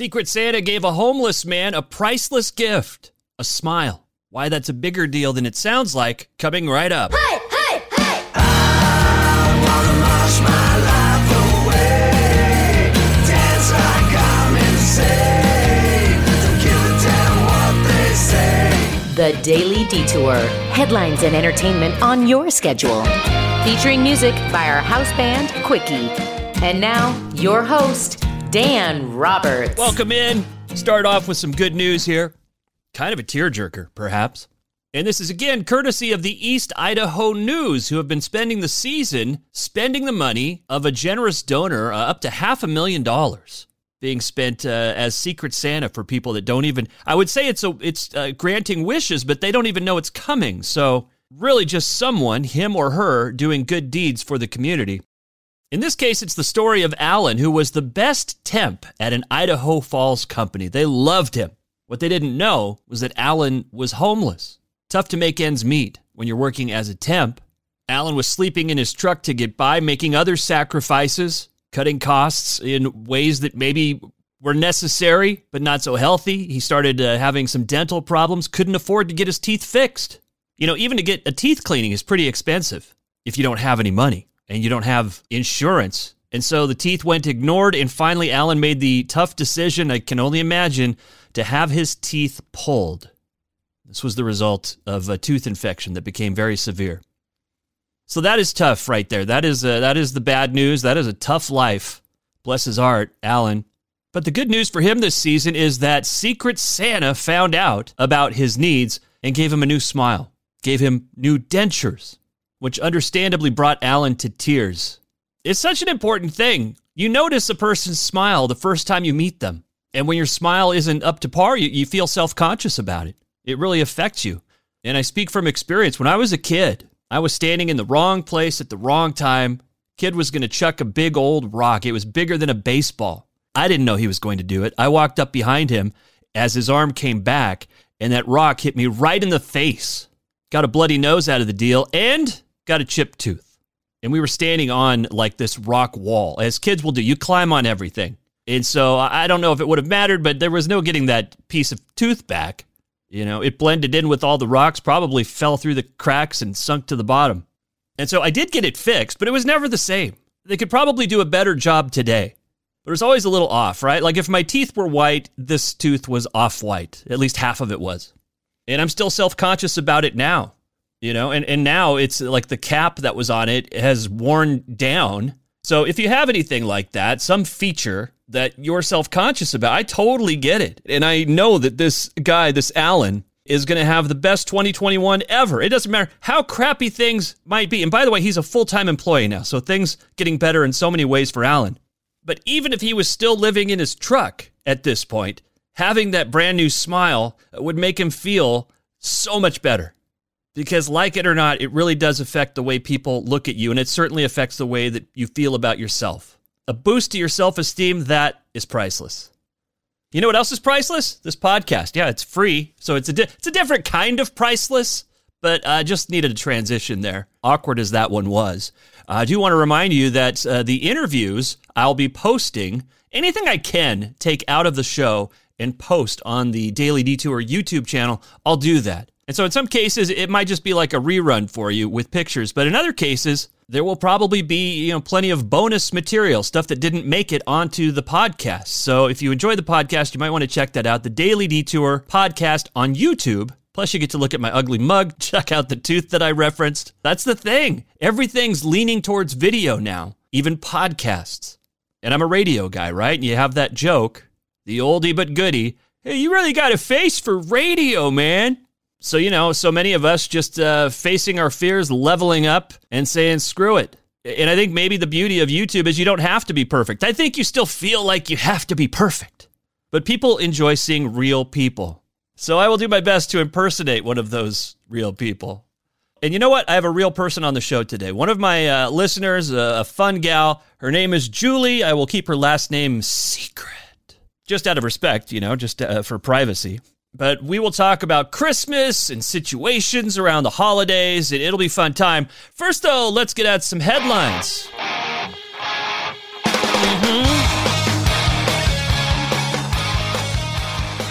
Secret Santa gave a homeless man a priceless gift a smile. Why that's a bigger deal than it sounds like, coming right up. Hey, hey, hey! The Daily Detour. Headlines and entertainment on your schedule. Featuring music by our house band, Quickie. And now, your host, Dan Roberts. Welcome in. Start off with some good news here. Kind of a tearjerker, perhaps. And this is again courtesy of the East Idaho News, who have been spending the season spending the money of a generous donor uh, up to half a million dollars being spent uh, as Secret Santa for people that don't even. I would say it's a it's uh, granting wishes, but they don't even know it's coming. So really, just someone, him or her, doing good deeds for the community. In this case, it's the story of Alan, who was the best temp at an Idaho Falls company. They loved him. What they didn't know was that Alan was homeless. Tough to make ends meet when you're working as a temp. Alan was sleeping in his truck to get by, making other sacrifices, cutting costs in ways that maybe were necessary but not so healthy. He started uh, having some dental problems, couldn't afford to get his teeth fixed. You know, even to get a teeth cleaning is pretty expensive if you don't have any money and you don't have insurance. And so the teeth went ignored, and finally, Alan made the tough decision, I can only imagine, to have his teeth pulled. This was the result of a tooth infection that became very severe. So that is tough right there. That is uh, that is the bad news. That is a tough life. Bless his heart, Alan. But the good news for him this season is that Secret Santa found out about his needs and gave him a new smile, gave him new dentures, which understandably brought Alan to tears. It's such an important thing. You notice a person's smile the first time you meet them. And when your smile isn't up to par, you, you feel self conscious about it. It really affects you. And I speak from experience. When I was a kid, I was standing in the wrong place at the wrong time. Kid was going to chuck a big old rock. It was bigger than a baseball. I didn't know he was going to do it. I walked up behind him as his arm came back, and that rock hit me right in the face. Got a bloody nose out of the deal and got a chipped tooth. And we were standing on like this rock wall, as kids will do. You climb on everything. And so I don't know if it would have mattered, but there was no getting that piece of tooth back. You know, it blended in with all the rocks, probably fell through the cracks and sunk to the bottom. And so I did get it fixed, but it was never the same. They could probably do a better job today. But it was always a little off, right? Like if my teeth were white, this tooth was off white. At least half of it was. And I'm still self conscious about it now, you know? And, and now it's like the cap that was on it has worn down. So if you have anything like that, some feature that you're self conscious about, I totally get it. And I know that this guy, this Alan, is going to have the best 2021 ever. It doesn't matter how crappy things might be. And by the way, he's a full time employee now. So things getting better in so many ways for Alan. But even if he was still living in his truck at this point, having that brand new smile would make him feel so much better. Because, like it or not, it really does affect the way people look at you, and it certainly affects the way that you feel about yourself. A boost to your self esteem, that is priceless. You know what else is priceless? This podcast. Yeah, it's free. So it's a, di- it's a different kind of priceless, but I uh, just needed a transition there. Awkward as that one was. Uh, I do want to remind you that uh, the interviews I'll be posting, anything I can take out of the show and post on the Daily Detour YouTube channel, I'll do that. And so in some cases, it might just be like a rerun for you with pictures, but in other cases, there will probably be, you know, plenty of bonus material, stuff that didn't make it onto the podcast. So if you enjoy the podcast, you might want to check that out. The Daily Detour podcast on YouTube. Plus, you get to look at my ugly mug, check out the tooth that I referenced. That's the thing. Everything's leaning towards video now, even podcasts. And I'm a radio guy, right? And you have that joke, the oldie but goodie. Hey, you really got a face for radio, man. So, you know, so many of us just uh, facing our fears, leveling up, and saying, screw it. And I think maybe the beauty of YouTube is you don't have to be perfect. I think you still feel like you have to be perfect. But people enjoy seeing real people. So I will do my best to impersonate one of those real people. And you know what? I have a real person on the show today. One of my uh, listeners, a fun gal. Her name is Julie. I will keep her last name secret, just out of respect, you know, just uh, for privacy. But we will talk about Christmas and situations around the holidays, and it'll be fun time. First, though, let's get at some headlines. Mm-hmm.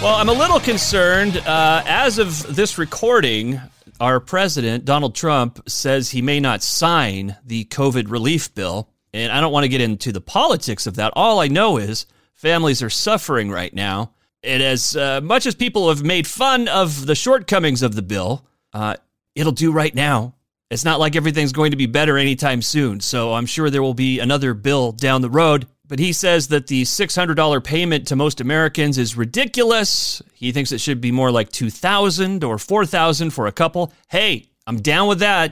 Well, I'm a little concerned. Uh, as of this recording, our president, Donald Trump, says he may not sign the COVID relief bill. And I don't want to get into the politics of that. All I know is families are suffering right now. And as uh, much as people have made fun of the shortcomings of the bill, uh, it'll do right now. It's not like everything's going to be better anytime soon. So I'm sure there will be another bill down the road but he says that the $600 payment to most Americans is ridiculous. He thinks it should be more like 2000 or 4000 for a couple. Hey, I'm down with that.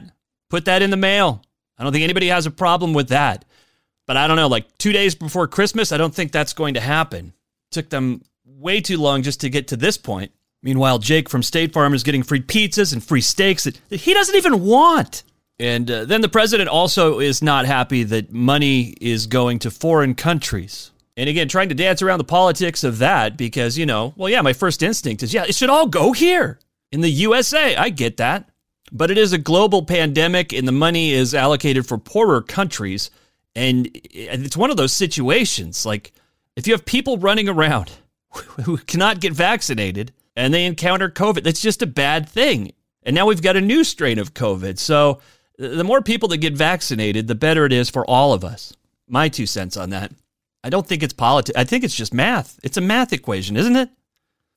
Put that in the mail. I don't think anybody has a problem with that. But I don't know, like 2 days before Christmas, I don't think that's going to happen. took them way too long just to get to this point. Meanwhile, Jake from State Farm is getting free pizzas and free steaks that he doesn't even want. And uh, then the president also is not happy that money is going to foreign countries. And again, trying to dance around the politics of that because, you know, well, yeah, my first instinct is, yeah, it should all go here in the USA. I get that. But it is a global pandemic and the money is allocated for poorer countries. And it's one of those situations like if you have people running around who cannot get vaccinated and they encounter COVID, that's just a bad thing. And now we've got a new strain of COVID. So the more people that get vaccinated, the better it is for all of us. My two cents on that. I don't think it's politics. I think it's just math. It's a math equation, isn't it?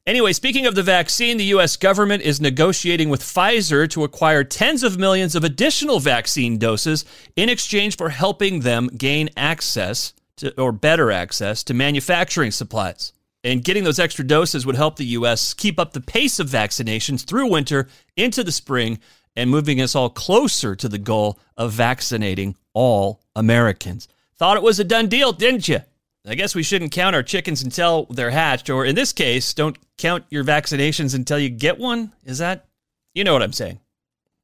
Anyway, speaking of the vaccine, the U.S. government is negotiating with Pfizer to acquire tens of millions of additional vaccine doses in exchange for helping them gain access to, or better access to manufacturing supplies. And getting those extra doses would help the U.S. keep up the pace of vaccinations through winter into the spring and moving us all closer to the goal of vaccinating all Americans. Thought it was a done deal, didn't you? I guess we shouldn't count our chickens until they're hatched, or in this case, don't count your vaccinations until you get one. Is that? You know what I'm saying.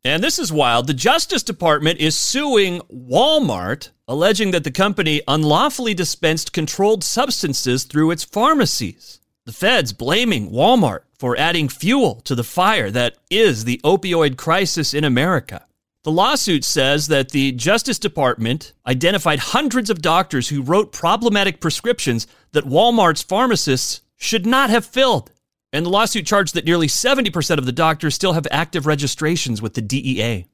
And this is wild. The Justice Department is suing Walmart, alleging that the company unlawfully dispensed controlled substances through its pharmacies. The feds blaming Walmart for adding fuel to the fire that is the opioid crisis in America. The lawsuit says that the Justice Department identified hundreds of doctors who wrote problematic prescriptions that Walmart's pharmacists should not have filled. And the lawsuit charged that nearly 70% of the doctors still have active registrations with the DEA.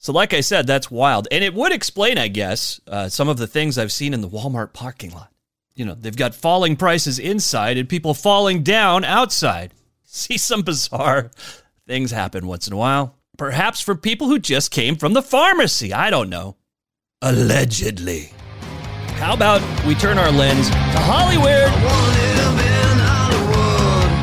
So, like I said, that's wild. And it would explain, I guess, uh, some of the things I've seen in the Walmart parking lot. You know, they've got falling prices inside and people falling down outside see some bizarre things happen once in a while. Perhaps for people who just came from the pharmacy. I don't know. Allegedly. How about we turn our lens to Hollywood?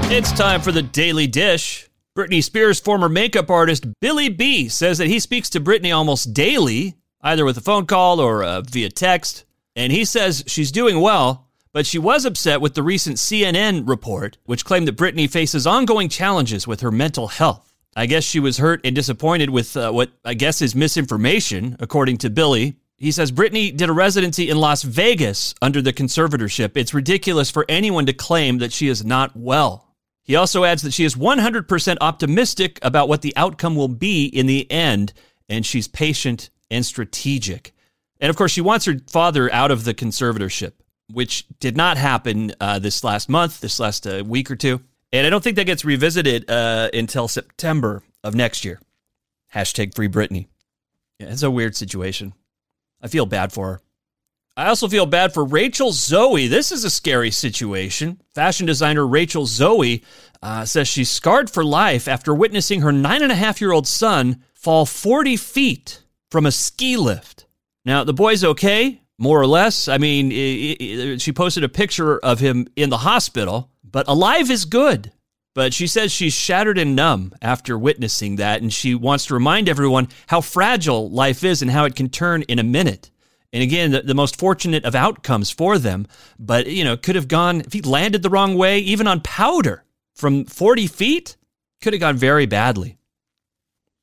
It's time for the Daily Dish. Britney Spears' former makeup artist Billy B says that he speaks to Britney almost daily, either with a phone call or uh, via text. And he says she's doing well, but she was upset with the recent CNN report, which claimed that Britney faces ongoing challenges with her mental health. I guess she was hurt and disappointed with uh, what I guess is misinformation, according to Billy. He says Britney did a residency in Las Vegas under the conservatorship. It's ridiculous for anyone to claim that she is not well. He also adds that she is 100% optimistic about what the outcome will be in the end, and she's patient and strategic. And of course, she wants her father out of the conservatorship which did not happen uh, this last month, this last uh, week or two. And I don't think that gets revisited uh, until September of next year. Hashtag free Britney. Yeah, it's a weird situation. I feel bad for her. I also feel bad for Rachel Zoe. This is a scary situation. Fashion designer Rachel Zoe uh, says she's scarred for life after witnessing her nine and a half year old son fall 40 feet from a ski lift. Now, the boy's okay more or less. I mean, it, it, she posted a picture of him in the hospital, but alive is good. But she says she's shattered and numb after witnessing that, and she wants to remind everyone how fragile life is and how it can turn in a minute. And again, the, the most fortunate of outcomes for them, but you know, could have gone if he landed the wrong way, even on powder from 40 feet, could have gone very badly.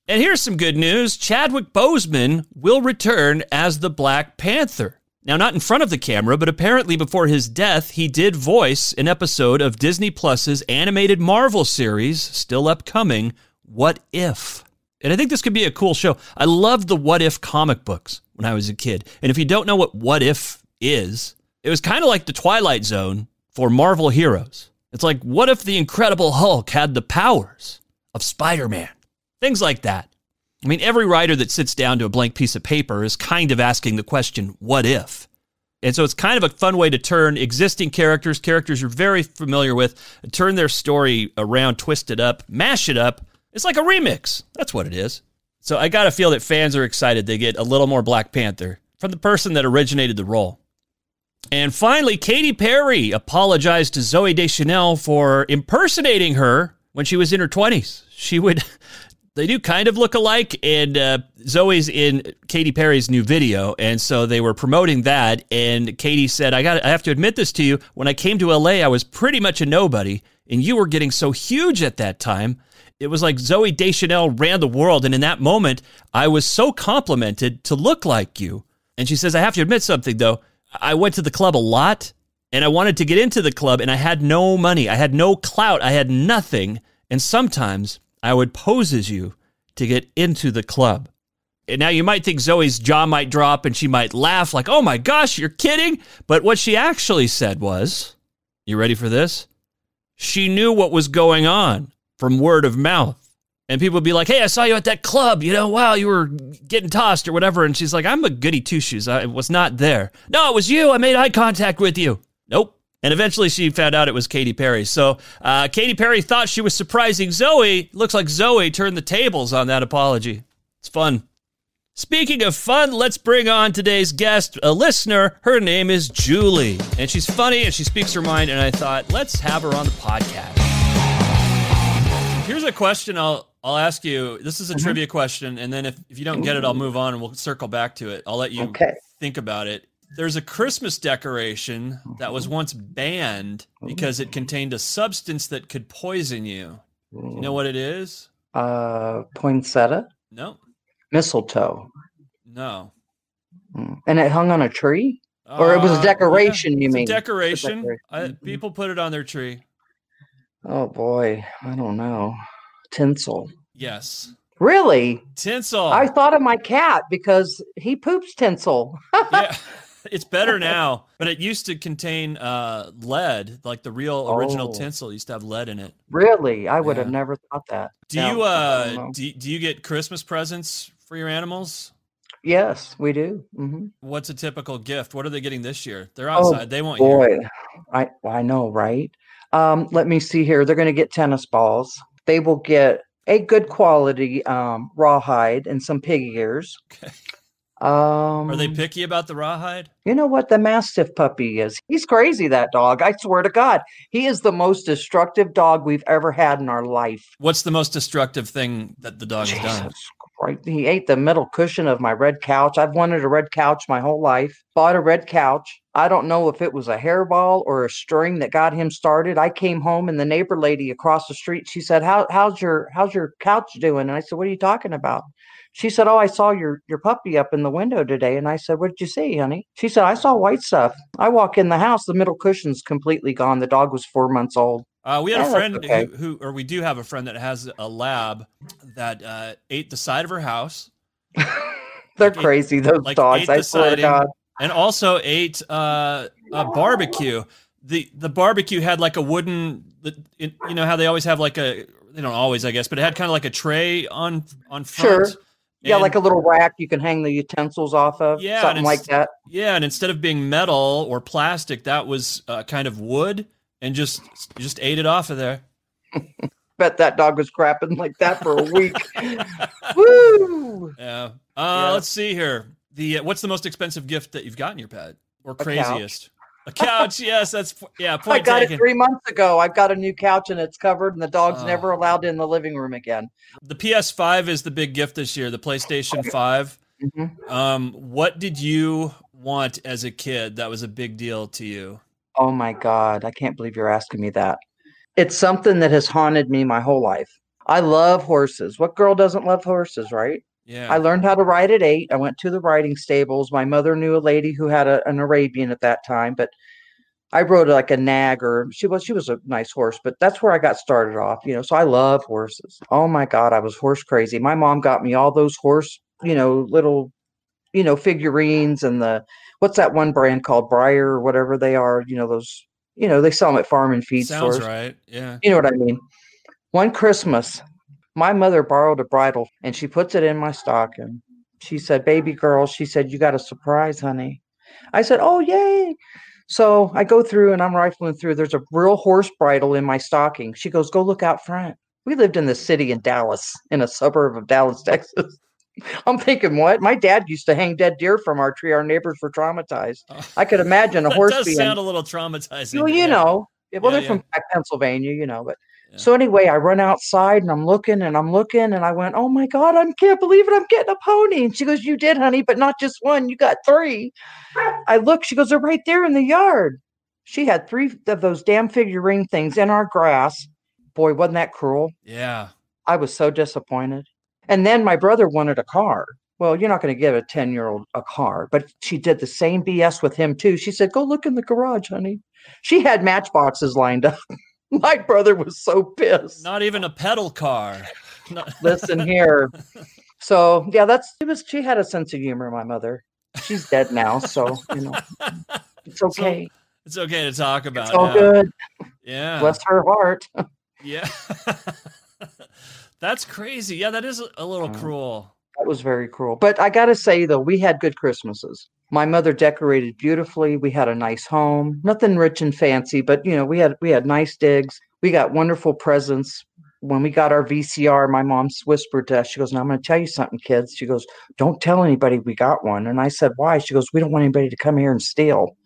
And here's some good news Chadwick Boseman will return as the Black Panther. Now, not in front of the camera, but apparently before his death, he did voice an episode of Disney Plus's animated Marvel series, still upcoming, What If? And I think this could be a cool show. I love the What If comic books when I was a kid. And if you don't know what What If is, it was kind of like the Twilight Zone for Marvel heroes. It's like, what if the Incredible Hulk had the powers of Spider Man? Things like that. I mean, every writer that sits down to a blank piece of paper is kind of asking the question, what if? And so it's kind of a fun way to turn existing characters, characters you're very familiar with, turn their story around, twist it up, mash it up. It's like a remix. That's what it is. So I got to feel that fans are excited they get a little more Black Panther from the person that originated the role. And finally, Katy Perry apologized to Zooey Deschanel for impersonating her when she was in her 20s. She would they do kind of look alike, and uh, Zooey's in Katy Perry's new video, and so they were promoting that. And Katy said, "I got, I have to admit this to you. When I came to LA, I was pretty much a nobody, and you were getting so huge at that time. It was like Zooey Deschanel ran the world, and in that moment, I was so complimented to look like you." And she says, "I have to admit something though. I went to the club a lot." And I wanted to get into the club, and I had no money. I had no clout. I had nothing. And sometimes I would pose as you to get into the club. And now you might think Zooey's jaw might drop and she might laugh, like, oh my gosh, you're kidding. But what she actually said was, you ready for this? She knew what was going on from word of mouth. And people would be like, hey, I saw you at that club. You know, wow, you were getting tossed or whatever. And she's like, I'm a goody two shoes. I was not there. No, it was you. I made eye contact with you. Nope. And eventually she found out it was Katy Perry. So uh, Katy Perry thought she was surprising Zooey. Looks like Zooey turned the tables on that apology. It's fun. Speaking of fun, let's bring on today's guest, a listener. Her name is Julie, and she's funny and she speaks her mind. And I thought, let's have her on the podcast. Here's a question I'll I'll ask you. This is a mm-hmm. trivia question, and then if, if you don't get it, I'll move on and we'll circle back to it. I'll let you okay. think about it there's a Christmas decoration that was once banned because it contained a substance that could poison you. You know what it is? Uh, poinsettia. No. Mistletoe. No. Hmm. And it hung on a tree, or it was a uh, decoration. Uh, you mean decoration? decoration. I, people put it on their tree. Oh boy, I don't know. Tinsel. Yes. Really? Tinsel. I thought of my cat because he poops tinsel. yeah it's better now, but it used to contain uh, lead, like the real original oh. tinsel used to have lead in it. Really, I would yeah. have never thought that. Do no, you uh do, do you get Christmas presents for your animals? Yes, we do. Mm-hmm. What's a typical gift? What are they getting this year? They're oh, outside. Oh, they want boy. you. I I know, right? Um, let me see here. They're going to get tennis balls. They will get a good quality um, rawhide and some pig ears. Okay. Um, Are they picky about the rawhide? You know what the Mastiff puppy is? He's crazy, that dog. I swear to God. He is the most destructive dog we've ever had in our life. What's the most destructive thing that the dog has done? Christ. He ate the middle cushion of my red couch. I've wanted a red couch my whole life. Bought a red couch. I don't know if it was a hairball or a string that got him started. I came home and the neighbor lady across the street, she said, How, how's your how's your couch doing? And I said, What are you talking about? She said, "Oh, I saw your your puppy up in the window today." And I said, "What did you see, honey?" She said, "I saw white stuff." I walk in the house, the middle cushion's completely gone. The dog was four months old. Uh, we had a friend okay. who, who, or we do have a friend that has a lab that uh, ate the side of her house. They're like crazy, ate, those like dogs. I swear to God. And also ate uh, a barbecue. The the barbecue had like a wooden, you know how they always have like a they don't always, I guess, but it had kind of like a tray on on front. Sure. Yeah, and, like a little rack you can hang the utensils off of. Yeah, something like that. Yeah, and instead of being metal or plastic, that was uh, kind of wood, and just just ate it off of there. Bet that dog was crapping like that for a week. Woo! Yeah. Uh, yeah. Let's see here. The uh, what's the most expensive gift that you've gotten your pet, or craziest? A couch, yes, that's yeah. Point I got taken. it three months ago. I've got a new couch and it's covered, and the dog's uh, never allowed in the living room again. The PS5 is the big gift this year. The PlayStation 5. Mm-hmm. Um, what did you want as a kid that was a big deal to you? Oh my god, I can't believe you're asking me that. It's something that has haunted me my whole life. I love horses. What girl doesn't love horses, right? Yeah. I learned how to ride at eight. I went to the riding stables. My mother knew a lady who had a, an Arabian at that time, but I rode like a nag or she was she was a nice horse, but that's where I got started off, you know. So I love horses. Oh my god, I was horse crazy. My mom got me all those horse, you know, little, you know, figurines and the what's that one brand called Breyer or whatever they are, you know, those You know, they sell them at farm and feed Sounds stores. right. Yeah. You know what I mean? One Christmas, my mother borrowed a bridle and she puts it in my stocking. She said, Baby girl, she said, You got a surprise, honey. I said, Oh, yay. So I go through and I'm rifling through. There's a real horse bridle in my stocking. She goes, Go look out front. We lived in the city in Dallas, in a suburb of Dallas, Texas. I'm thinking, what? My dad used to hang dead deer from our tree. Our neighbors were traumatized. Oh. I could imagine a horse does being sound a little traumatizing. well, you yeah. know, well, Yeah, they're from back Pennsylvania, you know, but Yeah. so anyway, I run outside and I'm looking and I'm looking and I went, Oh my God, I can't believe it. I'm getting a pony. And she goes, You did, honey, but not just one. You got three. I look, she goes, They're right there in the yard. She had three of those damn figurine things in our grass. Boy, wasn't that cruel? Yeah. I was so disappointed. And then my brother wanted a car. Well, you're not going to give a 10 year old a car, but she did the same BS with him too. She said, Go look in the garage, honey. She had matchboxes lined up. my brother was so pissed. Not even a pedal car. Listen here. So, yeah, that's it was she had a sense of humor, my mother. She's dead now, so, you know, it's okay. it's okay to talk about. it's all now. good. Yeah. Bless her heart. Yeah. That's crazy. Yeah, that is a- little Uh, cruel. That was very cruel. But I got to say, though, we had good Christmases. My mother decorated beautifully. We had a nice home, nothing rich and fancy, but you know, we had we had nice digs. We got wonderful presents. When we got our VCR, my mom whispered to us, she goes, Now I'm going to tell you something, kids. She goes, Don't tell anybody we got one. And I said, Why? She goes, We don't want anybody to come here and steal.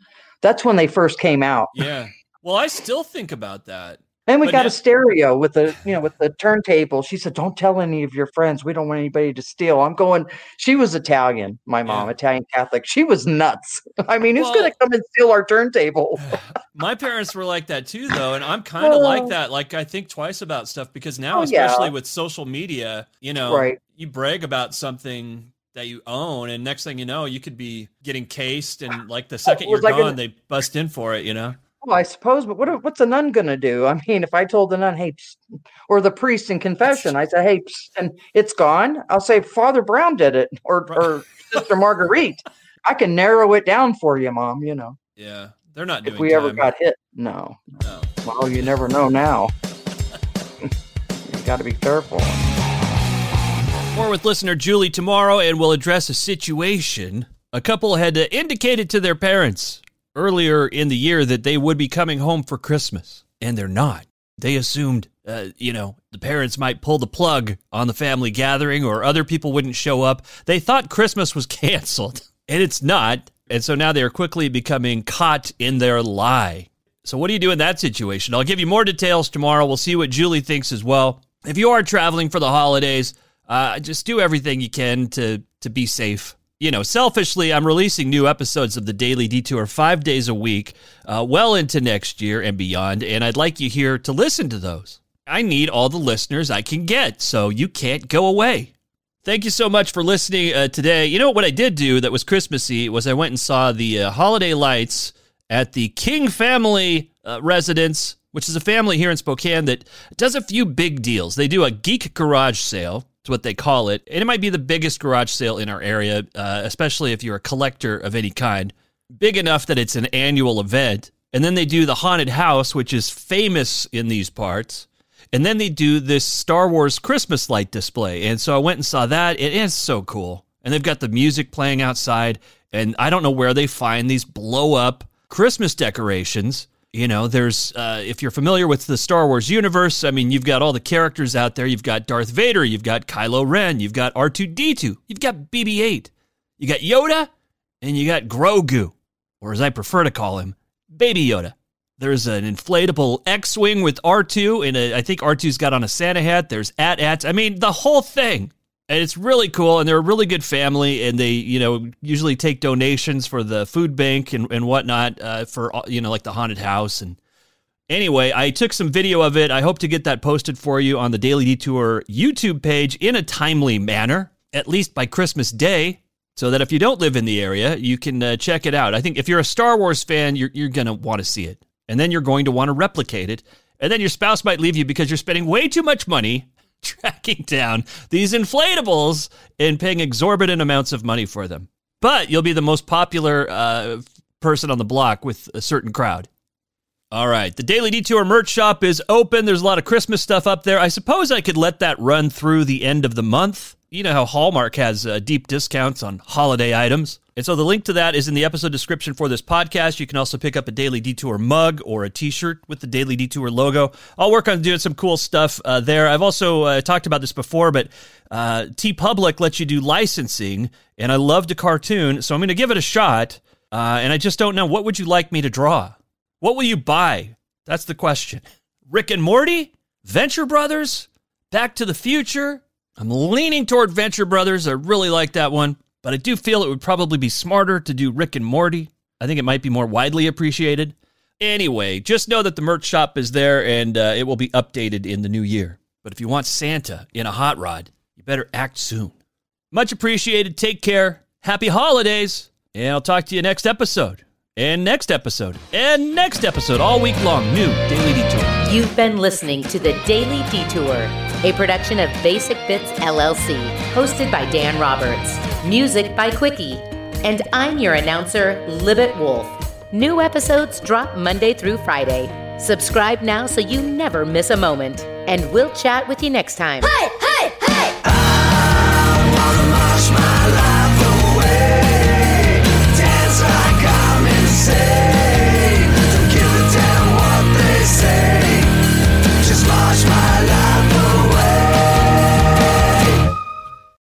That's when they first came out. Yeah. Well, I still think about that. Then we But got now- a stereo with the, you know, with the turntable. She said, "Don't tell any of your friends. We don't want anybody to steal." I'm going. She was Italian. My mom, Yeah. Italian Catholic. She was nuts. I mean, who's going to come and steal our turntable? My parents were like that too, though, and I'm kind of like Oh. that. Like I think twice about stuff because now, Oh, yeah. especially with social media, you know, Right. you brag about something that you own, and next thing you know, you could be getting cased, and like the second you're like an- gone, they bust in for it. You know. Well, I suppose, but what what's a nun going to do? I mean, if I told the nun, "Hey," psst," or the priest in confession, I said, "Hey," psst, and it's gone. I'll say Father Brown did it, or Right. or Sister Marguerite. I can narrow it down for you, Mom. You know, Yeah, they're not doing. if we ever got hit, no. No. Well, you never know now. you got to be careful. More with listener Julie tomorrow, and we'll address a situation. A couple had indicated to their parents earlier in the year that they would be coming home for Christmas, and they're not. They assumed, uh, you know, the parents might pull the plug on the family gathering or other people wouldn't show up. They thought Christmas was canceled, and it's not. And so now they're quickly becoming caught in their lie. So, what do you do in that situation? I'll give you more details tomorrow. We'll see what Julie thinks as well. If you are traveling for the holidays, uh, just do everything you can to to be safe. You know, selfishly, I'm releasing new episodes of the Daily Detour five days a week, uh, well into next year and beyond, and I'd like you here to listen to those. I need all the listeners I can get, so you can't go away. Thank you so much for listening uh, today. You know what I did do that was Christmassy was I went and saw the uh, holiday lights at the King family uh, residence, which is a family here in Spokane that does a few big deals. They do a geek garage sale. It's what they call it. And it might be the biggest garage sale in our area, uh, especially if you're a collector of any kind. Big enough that it's an annual event. And then they do the haunted house, which is famous in these parts. And then they do this Star Wars Christmas light display. And so I went and saw that. It is so cool. And they've got the music playing outside. And I don't know where they find these blow up Christmas decorations. You know, there's, uh, if you're familiar with the Star Wars universe, I mean, you've got all the characters out there. You've got Darth Vader, you've got Kylo Ren, you've got R2D2, you've got BB 8, you got Yoda, and you got Grogu, or as I prefer to call him, Baby Yoda. There's an inflatable X-wing with R2, and a, I think R2's got on a Santa hat. There's AT-ATs. I mean, the whole thing, and it's really cool. And they're a really good family, and they, you know, usually take donations for the food bank and, and whatnot uh, for uh, you know like the haunted house. And anyway, I took some video of it. I hope to get that posted for you on the Daily Detour YouTube page in a timely manner, at least by Christmas Day so that if you don't live in the area, you can uh, check it out. I think if you're a Star Wars fan, you're, you're going to want to see it. And then you're going to want to replicate it. And then your spouse might leave you because you're spending way too much money tracking down these inflatables and paying exorbitant amounts of money for them. But you'll be the most popular uh, person on the block with a certain crowd. All right. The Daily Detour merch shop is open. There's a lot of Christmas stuff up there. I suppose I could let that run through the end of the month. You know how Hallmark has uh, deep discounts on holiday items. And so the link to that is in the episode description for this podcast. You can also pick up a Daily Detour mug or a t shirt with the Daily Detour logo. I'll work on doing some cool stuff uh, there. I've also uh, talked about this before, but uh, Public lets you do licensing, and I love to cartoon, so I'm going to give it a shot. Uh, and I just don't know. What would you like me to draw? What will you buy? That's the question. Rick and Morty? Venture Brothers? Back to the Future? I'm leaning toward Venture Brothers. I really like that one, but I do feel it would probably be smarter to do Rick and Morty. I think it might be more widely appreciated. Anyway, just know that the merch shop is there and uh, it will be updated in the new year. But if you want Santa in a hot rod, you better act soon. Much appreciated. Take care. Happy holidays. And I'll talk to you next episode and next episode and next episode all week long. New Daily Detour. You've been listening to the Daily Detour, a production of Basic Bits LLC, hosted by Dan Roberts, music by Quickie, and I'm your announcer, Libet Wolf. New episodes drop Monday through Friday. Subscribe now so you never miss a moment, and we'll chat with you next time.